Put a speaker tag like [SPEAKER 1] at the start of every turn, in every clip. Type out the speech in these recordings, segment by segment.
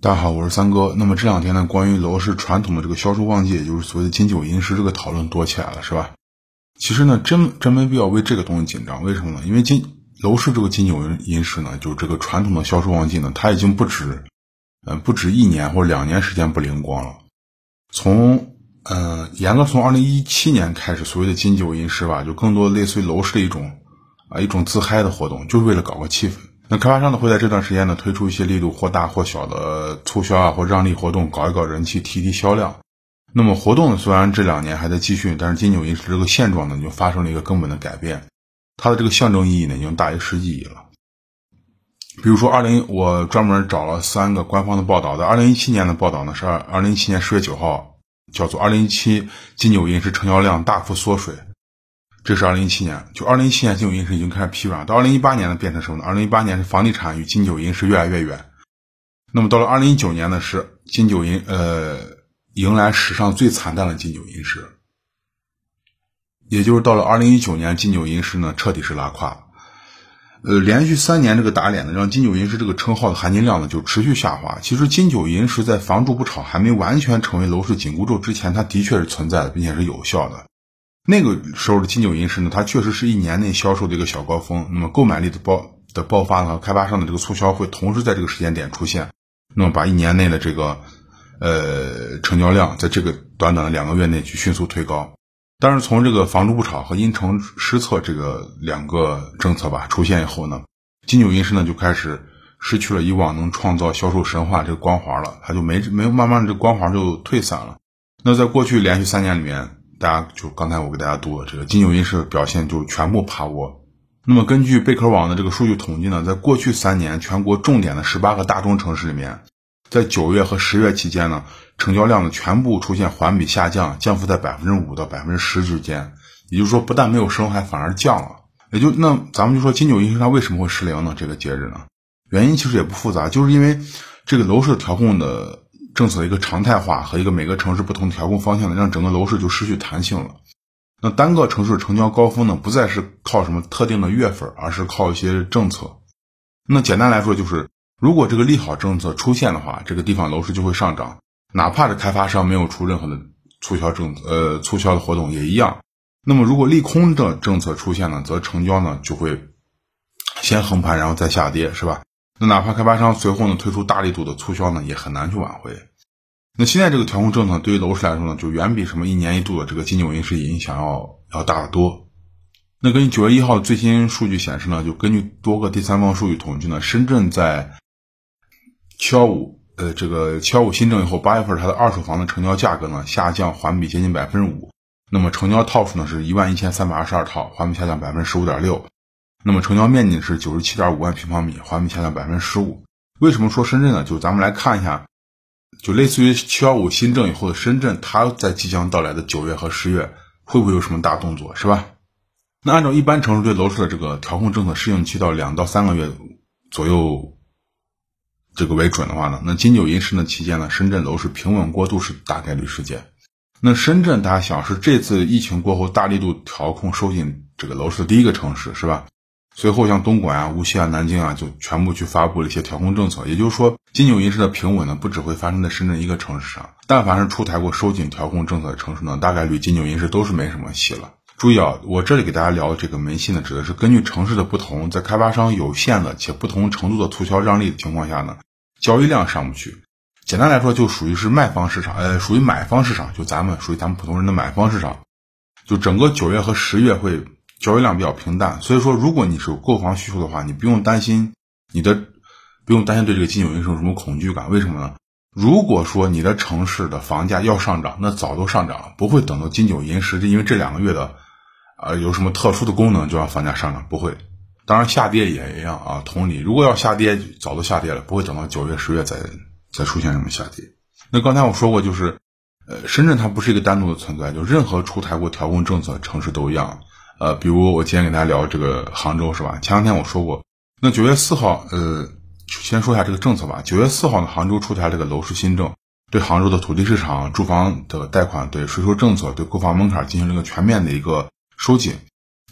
[SPEAKER 1] 大家好，我是三哥。那么这两天呢，关于楼市传统的这个销售旺季，也就是所谓的金九银十这个讨论多起来了，是吧？其实呢，真真没必要为这个东西紧张。为什么呢？因为金楼市这个金九银银十呢，就是这个传统的销售旺季呢，它已经不止，嗯，不止一年或者两年时间不灵光了。从，嗯，严格从二零一七年开始，所谓的金九银十吧，就更多类似于楼市的一种啊一种自嗨的活动，就是为了搞个气氛。那开发商呢会在这段时间呢推出一些力度或大或小的促销啊或让利活动，搞一搞人气，提提销量。那么活动呢虽然这两年还在继续，但是金九银十这个现状呢就发生了一个根本的改变，它的这个象征意义呢已经大于实际意义了。比如说二零，我专门找了三个官方的报道，在二零一七年的报道呢是二二零一七年十月九号，叫做二零一七金九银十成交量大幅缩水。这是二零一七年，就二零一七年金九银十已经开始疲软，到二零一八年呢变成什么呢？二零一八年是房地产与金九银十越来越远，那么到了二零一九年呢是金九银呃迎来史上最惨淡的金九银十，也就是到了二零一九年金九银十呢彻底是拉胯，呃连续三年这个打脸呢让金九银十这个称号的含金量呢就持续下滑。其实金九银十在房住不炒还没完全成为楼市紧箍咒之前，它的确是存在的，并且是有效的。那个时候的金九银十呢，它确实是一年内销售的一个小高峰。那么购买力的爆的爆发呢，开发商的这个促销会同时在这个时间点出现，那么把一年内的这个呃成交量，在这个短短的两个月内去迅速推高。但是从这个房住不炒和因城施策这个两个政策吧出现以后呢，金九银十呢就开始失去了以往能创造销售神话这个光环了，它就没没有慢慢的这光环就退散了。那在过去连续三年里面。大家就刚才我给大家读的这个金九银十表现就全部趴窝。那么根据贝壳网的这个数据统计呢，在过去三年全国重点的十八个大中城市里面，在九月和十月期间呢，成交量呢全部出现环比下降，降幅在百分之五到百分之十之间。也就是说，不但没有升，还反而降了。也就那咱们就说金九银十它为什么会失灵呢？这个节日呢，原因其实也不复杂，就是因为这个楼市调控的。政策的一个常态化和一个每个城市不同调控方向呢，让整个楼市就失去弹性了。那单个城市成交高峰呢，不再是靠什么特定的月份，而是靠一些政策。那简单来说，就是如果这个利好政策出现的话，这个地方楼市就会上涨，哪怕是开发商没有出任何的促销政呃促销的活动也一样。那么如果利空的政策出现呢，则成交呢就会先横盘，然后再下跌，是吧？那哪怕开发商随后呢推出大力度的促销呢，也很难去挽回。那现在这个调控政策对于楼市来说呢，就远比什么一年一度的这个金九银十影响要要大得多。那根据九月一号最新数据显示呢，就根据多个第三方数据统计呢，深圳在七幺五呃这个七幺五新政以后，八月份它的二手房的成交价格呢下降环比接近百分之五，那么成交套数呢是一万一千三百二十二套，环比下降百分之十五点六，那么成交面积是九十七点五万平方米，环比下降百分之十五。为什么说深圳呢？就是咱们来看一下。就类似于七幺五新政以后的深圳，它在即将到来的九月和十月会不会有什么大动作，是吧？那按照一般城市对楼市的这个调控政策适应期到两到三个月左右这个为准的话呢，那金九银十的期间呢，深圳楼市平稳过渡是大概率事件。那深圳大家想是这次疫情过后大力度调控收紧这个楼市的第一个城市，是吧？随后，像东莞啊、无锡啊、南京啊，就全部去发布了一些调控政策。也就是说，金九银十的平稳呢，不只会发生在深圳一个城市上。但凡是出台过收紧调控政策的城市呢，大概率金九银十都是没什么戏了。注意啊，我这里给大家聊的这个没戏呢，指的是根据城市的不同，在开发商有限的且不同程度的促销让利的情况下呢，交易量上不去。简单来说，就属于是卖方市场，呃，属于买方市场，就咱们属于咱们普通人的买方市场。就整个九月和十月会。交易量比较平淡，所以说如果你是有购房需求的话，你不用担心你的，不用担心对这个金九银十有什么恐惧感。为什么呢？如果说你的城市的房价要上涨，那早都上涨了，不会等到金九银十，因为这两个月的，啊有什么特殊的功能就让房价上涨，不会。当然下跌也一样啊，同理，如果要下跌，早都下跌了，不会等到九月十月再再出现什么下跌。那刚才我说过，就是呃，深圳它不是一个单独的存在，就任何出台过调控政策城市都一样。呃，比如我今天给大家聊这个杭州是吧？前两天我说过，那九月四号，呃，先说一下这个政策吧。九月四号呢，杭州出台这个楼市新政，对杭州的土地市场、住房的贷款、对税收政策、对购房门槛进行了一个全面的一个收紧。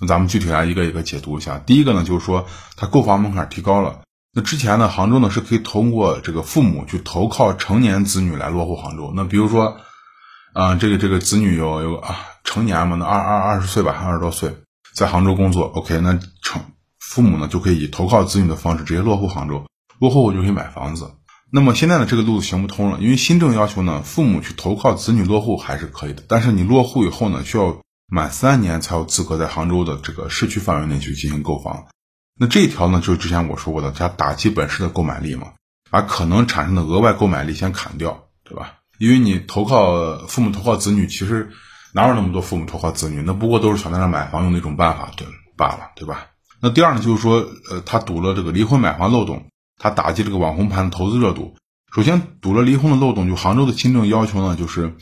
[SPEAKER 1] 那咱们具体来一个一个解读一下。第一个呢，就是说它购房门槛提高了，那之前呢，杭州呢是可以通过这个父母去投靠成年子女来落户杭州。那比如说，啊，这个这个子女有有啊成年嘛，那二二二十岁吧，二十多岁，在杭州工作，OK，那成父母呢就可以以投靠子女的方式直接落户杭州，落户后就可以买房子。那么现在呢，这个路子行不通了，因为新政要求呢，父母去投靠子女落户还是可以的，但是你落户以后呢，需要满三年才有资格在杭州的这个市区范围内去进行购房。那这一条呢，就是之前我说过的，它打击本市的购买力嘛，把可能产生的额外购买力先砍掉，对吧？因为你投靠父母投靠子女，其实哪有那么多父母投靠子女？那不过都是想在那买房用的一种办法，对罢了，对吧？那第二呢，就是说，呃，他堵了这个离婚买房漏洞，他打击这个网红盘的投资热度。首先堵了离婚的漏洞，就杭州的新政要求呢，就是。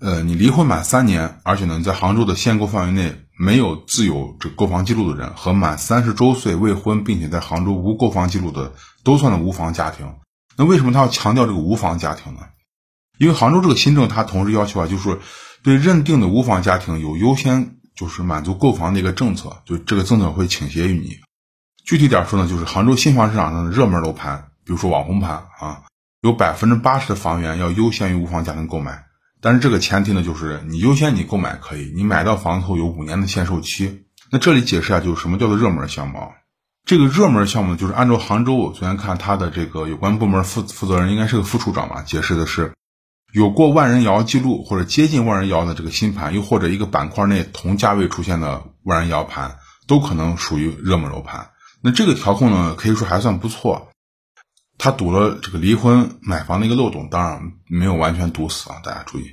[SPEAKER 1] 呃，你离婚满三年，而且呢，在杭州的限购范围内没有自有这购房记录的人，和满三十周岁未婚并且在杭州无购房记录的，都算的无房家庭。那为什么他要强调这个无房家庭呢？因为杭州这个新政，它同时要求啊，就是对认定的无房家庭有优先，就是满足购房的一个政策，就这个政策会倾斜于你。具体点说呢，就是杭州新房市场上的热门楼盘，比如说网红盘啊，有百分之八十的房源要优先于无房家庭购买。但是这个前提呢，就是你优先你购买可以，你买到房子后有五年的限售期。那这里解释一下，就是什么叫做热门项目？这个热门项目就是按照杭州，我昨天看他的这个有关部门负负责人应该是个副处长吧，解释的是，有过万人摇记录或者接近万人摇的这个新盘，又或者一个板块内同价位出现的万人摇盘，都可能属于热门楼盘。那这个调控呢，可以说还算不错。他堵了这个离婚买房的一个漏洞，当然没有完全堵死啊，大家注意。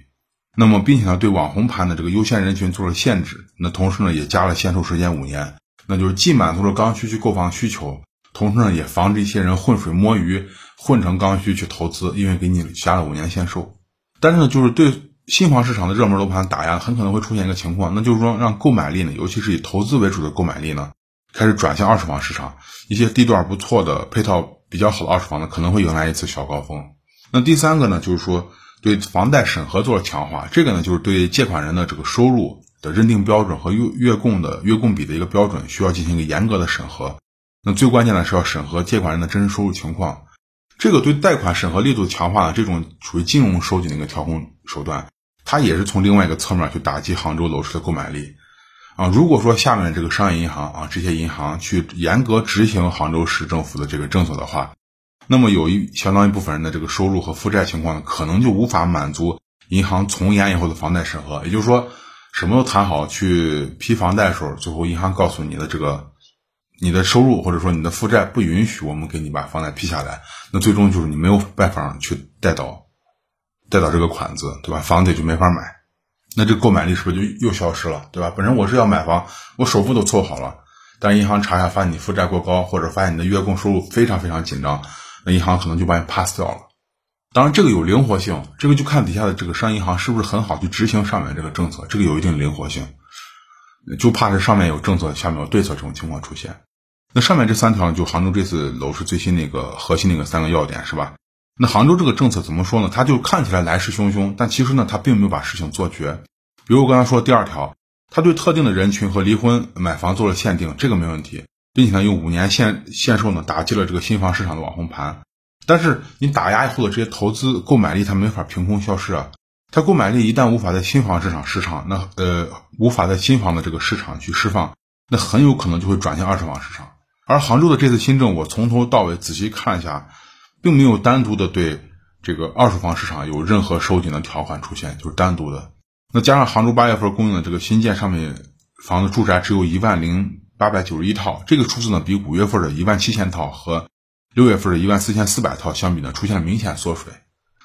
[SPEAKER 1] 那么，并且呢，对网红盘的这个优先人群做了限制。那同时呢，也加了限售时间五年，那就是既满足了刚需去购房需求，同时呢，也防止一些人浑水摸鱼，混成刚需去投资，因为给你加了五年限售。但是呢，就是对新房市场的热门楼盘打压，很可能会出现一个情况，那就是说让购买力呢，尤其是以投资为主的购买力呢，开始转向二手房市场，一些地段不错的配套。比较好的二手房呢，可能会迎来一次小高峰。那第三个呢，就是说对房贷审核做了强化。这个呢，就是对借款人的这个收入的认定标准和月月供的月供比的一个标准，需要进行一个严格的审核。那最关键的是要审核借款人的真实收入情况。这个对贷款审核力度强化的这种属于金融收紧的一个调控手段，它也是从另外一个侧面去打击杭州楼市的购买力。啊，如果说下面这个商业银行啊，这些银行去严格执行杭州市政府的这个政策的话，那么有一相当一部分人的这个收入和负债情况呢，可能就无法满足银行从严以后的房贷审核。也就是说，什么都谈好去批房贷的时候，最后银行告诉你的这个你的收入或者说你的负债不允许我们给你把房贷批下来，那最终就是你没有办法去贷到贷到这个款子，对吧？房子也就没法买。那这购买力是不是就又消失了，对吧？本身我是要买房，我首付都凑好了，但银行查一下发现你负债过高，或者发现你的月供收入非常非常紧张，那银行可能就把你 pass 掉了。当然这个有灵活性，这个就看底下的这个商业银行是不是很好去执行上面这个政策，这个有一定灵活性。就怕是上面有政策，下面有对策这种情况出现。那上面这三条就杭州这次楼市最新那个核心那个三个要点是吧？那杭州这个政策怎么说呢？它就看起来来势汹汹，但其实呢，它并没有把事情做绝。比如我刚才说第二条，它对特定的人群和离婚买房做了限定，这个没问题，并且呢，用五年限限售呢，打击了这个新房市场的网红盘。但是你打压以后的这些投资购买力，它没法凭空消失啊。它购买力一旦无法在新房市场市场，那呃，无法在新房的这个市场去释放，那很有可能就会转向二手房市场。而杭州的这次新政，我从头到尾仔细看一下。并没有单独的对这个二手房市场有任何收紧的条款出现，就是单独的。那加上杭州八月份供应的这个新建上面房子住宅只有一万零八百九十一套，这个数字呢比五月份的一万七千套和六月份的一万四千四百套相比呢出现了明显缩水。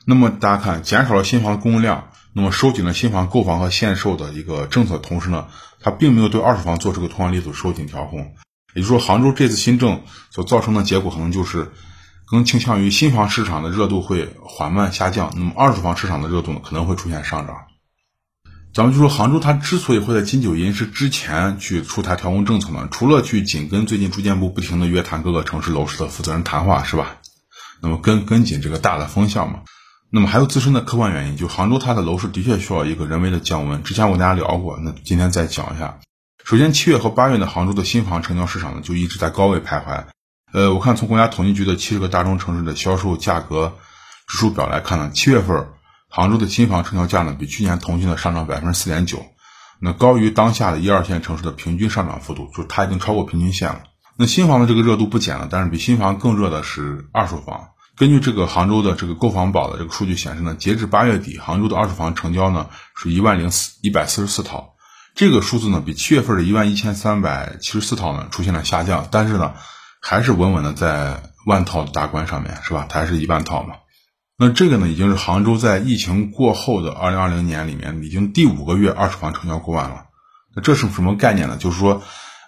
[SPEAKER 1] 那么大家看，减少了新房供应量，那么收紧了新房购房和限售的一个政策，同时呢，它并没有对二手房做出个同样力度收紧调控。也就是说，杭州这次新政所造成的结果可能就是。更倾向于新房市场的热度会缓慢下降，那么二手房市场的热度呢可能会出现上涨。咱们就说杭州它之所以会在金九银十之前去出台调控政策呢，除了去紧跟最近住建部不停的约谈各个城市楼市的负责人谈话是吧？那么跟跟紧这个大的风向嘛，那么还有自身的客观原因，就杭州它的楼市的确需要一个人为的降温。之前我跟大家聊过，那今天再讲一下。首先，七月和八月的杭州的新房成交市场呢就一直在高位徘徊。呃，我看从国家统计局的七十个大中城市的销售价格指数表来看呢，七月份杭州的新房成交价呢比去年同期呢上涨百分之四点九，那高于当下的一二线城市的平均上涨幅度，就是它已经超过平均线了。那新房的这个热度不减了，但是比新房更热的是二手房。根据这个杭州的这个购房宝的这个数据显示呢，截至八月底，杭州的二手房成交呢是一万零四一百四十四套，这个数字呢比七月份的一万一千三百七十四套呢出现了下降，但是呢还是稳稳的在万套的大关上面，是吧？它还是一万套嘛。那这个呢已经是杭州在疫情过后的二零二零年里面已经第五个月二手房成交过万了。那这是什么概念呢？就是说，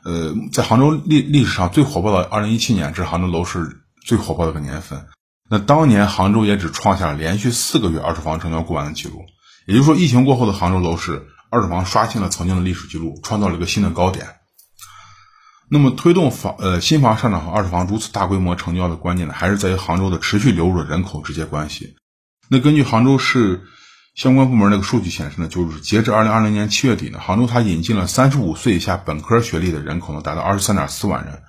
[SPEAKER 1] 呃，在杭州历历史上最火爆的二零一七年，这是杭州楼市最火爆的一个年份。那当年杭州也只创下了连续四个月二手房成交过万的记录，也就是说，疫情过后的杭州楼市二手房刷新了曾经的历史记录，创造了一个新的高点。那么，推动房呃新房上涨和二手房如此大规模成交的关键呢，还是在于杭州的持续流入的人口直接关系。那根据杭州市相关部门那个数据显示呢，就是截至二零二零年七月底呢，杭州它引进了三十五岁以下本科学历的人口呢，达到二十三点四万人。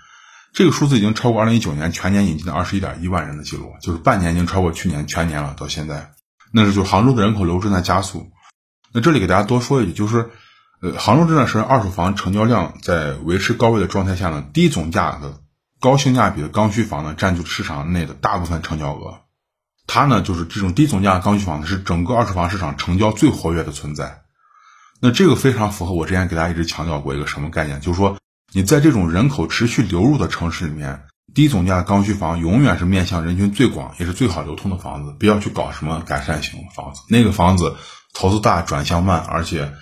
[SPEAKER 1] 这个数字已经超过二零一九年全年引进的二十一点一万人的记录，就是半年已经超过去年全年了。到现在，那是就杭州的人口流正在加速。那这里给大家多说一句，就是，呃，杭州这段时间二手房成交量在维持高位的状态下呢，低总价的高性价比的刚需房呢，占据市场内的大部分成交额。它呢，就是这种低总价的刚需房呢，是整个二手房市场成交最活跃的存在。那这个非常符合我之前给大家一直强调过一个什么概念，就是说。你在这种人口持续流入的城市里面，低总价的刚需房永远是面向人群最广，也是最好流通的房子。不要去搞什么改善型房子，那个房子投资大，转向慢，而且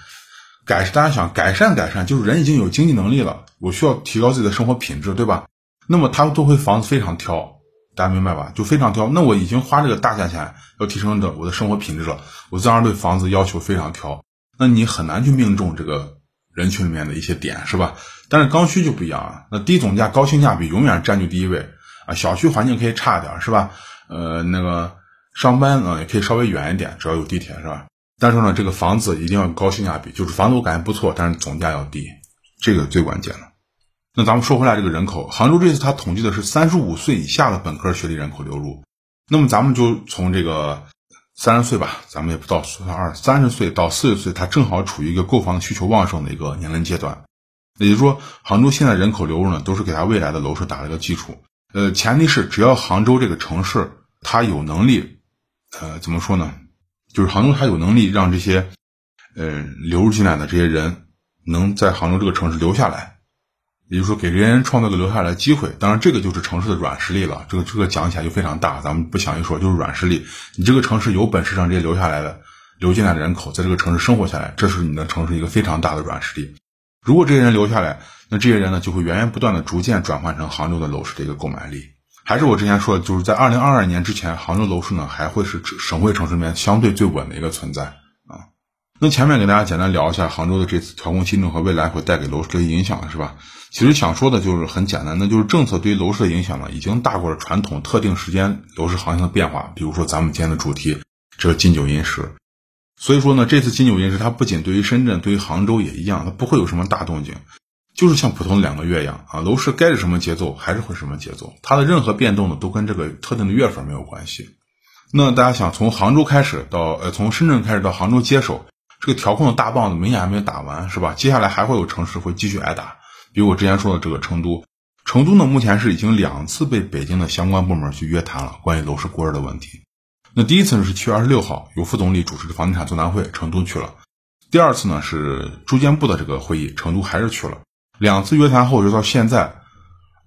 [SPEAKER 1] 改大家想改善改善，就是人已经有经济能力了，我需要提高自己的生活品质，对吧？那么他都会房子非常挑，大家明白吧？就非常挑。那我已经花这个大价钱要提升的我的生活品质了，我自然对房子要求非常挑。那你很难去命中这个人群里面的一些点，是吧？但是刚需就不一样啊，那低总价高性价比永远占据第一位啊。小区环境可以差点是吧？呃，那个上班呢也可以稍微远一点，只要有地铁是吧？但是呢，这个房子一定要高性价比，就是房子我感觉不错，但是总价要低，这个最关键了。那咱们说回来，这个人口，杭州这次它统计的是三十五岁以下的本科学历人口流入。那么咱们就从这个三十岁吧，咱们也不到算二，三十岁到四十岁，它正好处于一个购房需求旺盛的一个年龄阶段。也就是说，杭州现在人口流入呢，都是给他未来的楼市打了一个基础。呃，前提是只要杭州这个城市它有能力，呃，怎么说呢？就是杭州它有能力让这些，呃，流入进来的这些人能在杭州这个城市留下来，也就是说给这些人创造个留下来的机会。当然，这个就是城市的软实力了。这个这个讲起来就非常大，咱们不详细说，就是软实力。你这个城市有本事让这些留下来的、留进来的人口在这个城市生活下来，这是你的城市一个非常大的软实力。如果这些人留下来，那这些人呢就会源源不断的逐渐转换成杭州的楼市的一个购买力。还是我之前说的，就是在二零二二年之前，杭州楼市呢还会是省会城市里面相对最稳的一个存在啊。那前面给大家简单聊一下杭州的这次调控新政和未来会带给楼市的影响，是吧？其实想说的就是很简单，那就是政策对于楼市的影响呢，已经大过了传统特定时间楼市行情的变化。比如说咱们今天的主题，这个金九银十。所以说呢，这次金九银十它不仅对于深圳，对于杭州也一样，它不会有什么大动静，就是像普通的两个月一样啊。楼市该是什么节奏还是会什么节奏，它的任何变动呢都跟这个特定的月份没有关系。那大家想从杭州开始到呃从深圳开始到杭州接手，这个调控的大棒子明显还没打完是吧？接下来还会有城市会继续挨打，比如我之前说的这个成都，成都呢目前是已经两次被北京的相关部门去约谈了关于楼市过热的问题。那第一次呢是七月二十六号，由副总理主持的房地产座谈会，成都去了。第二次呢是住建部的这个会议，成都还是去了。两次约谈后，就到现在，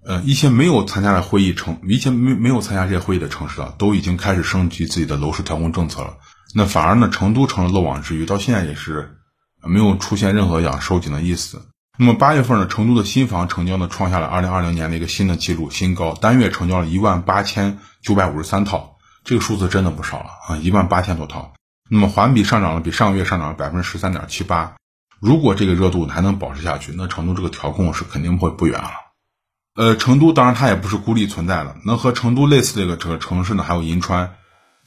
[SPEAKER 1] 呃，一些没有参加的会议城，一些没没有参加这些会议的城市啊，都已经开始升级自己的楼市调控政策了。那反而呢，成都成了漏网之鱼，到现在也是没有出现任何想收紧的意思。那么八月份呢，成都的新房成交呢创下了二零二零年的一个新的记录新高，单月成交了一万八千九百五十三套。这个数字真的不少了啊，一万八千多套，那么环比上涨了，比上个月上涨了百分之十三点七八。如果这个热度还能保持下去，那成都这个调控是肯定会不远了。呃，成都当然它也不是孤立存在的，那和成都类似这个这个城市呢，还有银川。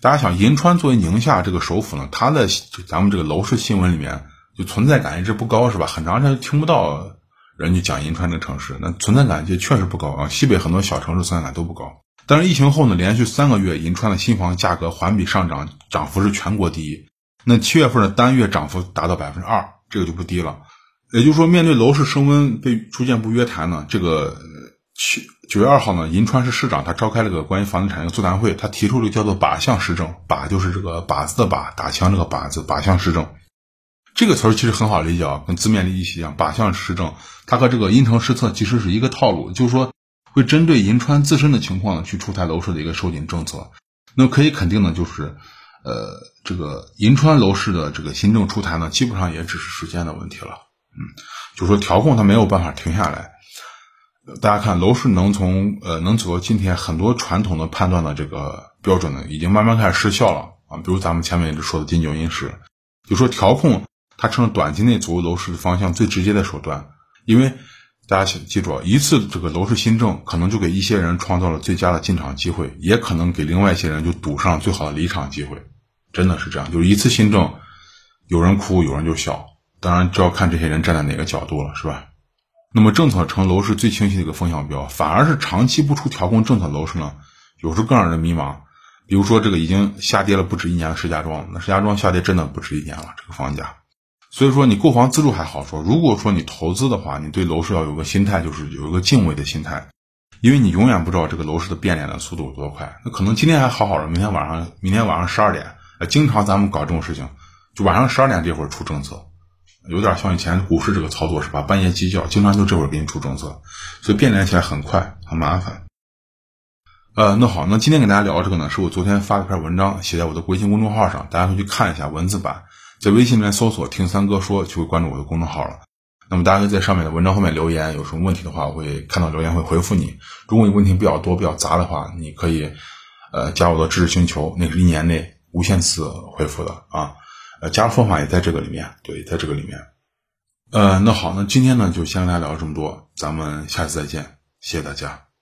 [SPEAKER 1] 大家想，银川作为宁夏这个首府呢，它的咱们这个楼市新闻里面就存在感一直不高，是吧？很长时间听不到人去讲银川这个城市，那存在感就确实不高啊。西北很多小城市存在感都不高。但是疫情后呢，连续三个月银川的新房价格环比上涨，涨幅是全国第一。那七月份的单月涨幅达到百分之二，这个就不低了。也就是说，面对楼市升温被逐渐不约谈呢，这个七九月二号呢，银川市市长他召开了个关于房地产一个座谈会，他提出了叫做“靶向施政”，靶就是这个靶子的靶，打枪这个靶子，靶向施政。这个词儿其实很好理解啊，跟字面的意思一样，靶向施政，它和这个因城施策其实是一个套路，就是说会针对银川自身的情况呢去出台楼市的一个收紧政策。那么可以肯定的就是，呃，这个银川楼市的这个新政出台呢，基本上也只是时间的问题了。嗯，就说调控它没有办法停下来。大家看楼市能从呃能走到今天，很多传统的判断的这个标准呢，已经慢慢开始失效了啊。比如咱们前面一直说的金九银十，就说调控。它成了短期内左右楼市的方向最直接的手段，因为大家请记住，一次这个楼市新政可能就给一些人创造了最佳的进场机会，也可能给另外一些人就堵上最好的离场机会，真的是这样，就是一次新政，有人哭有人就笑，当然就要看这些人站在哪个角度了，是吧？那么政策成楼市最清晰的一个风向标，反而是长期不出调控政策楼市呢，有时候更让人迷茫。比如说这个已经下跌了不止一年的石家庄，那石家庄下跌真的不止一年了，这个房价。所以说，你购房自住还好说。如果说你投资的话，你对楼市要有个心态，就是有一个敬畏的心态，因为你永远不知道这个楼市的变脸的速度有多快。那可能今天还好好的，明天晚上，明天晚上十二点，经常咱们搞这种事情，就晚上十二点这会儿出政策，有点像以前股市这个操作是吧？半夜鸡叫，经常就这会儿给你出政策，所以变脸起来很快，很麻烦。呃，那好，那今天给大家聊这个呢，是我昨天发了篇文章，写在我的微信公众号上，大家可以去看一下文字版。在微信里面搜索“听三哥说”就会关注我的公众号了。那么大家可以在上面的文章后面留言，有什么问题的话，我会看到留言会回复你。如果你问题比较多、比较杂的话，你可以呃加我的知识星球，那是一年内无限次回复的啊。呃，加入方法也在这个里面，对，在这个里面。呃，那好，那今天呢就先跟大家聊这么多，咱们下次再见，谢谢大家。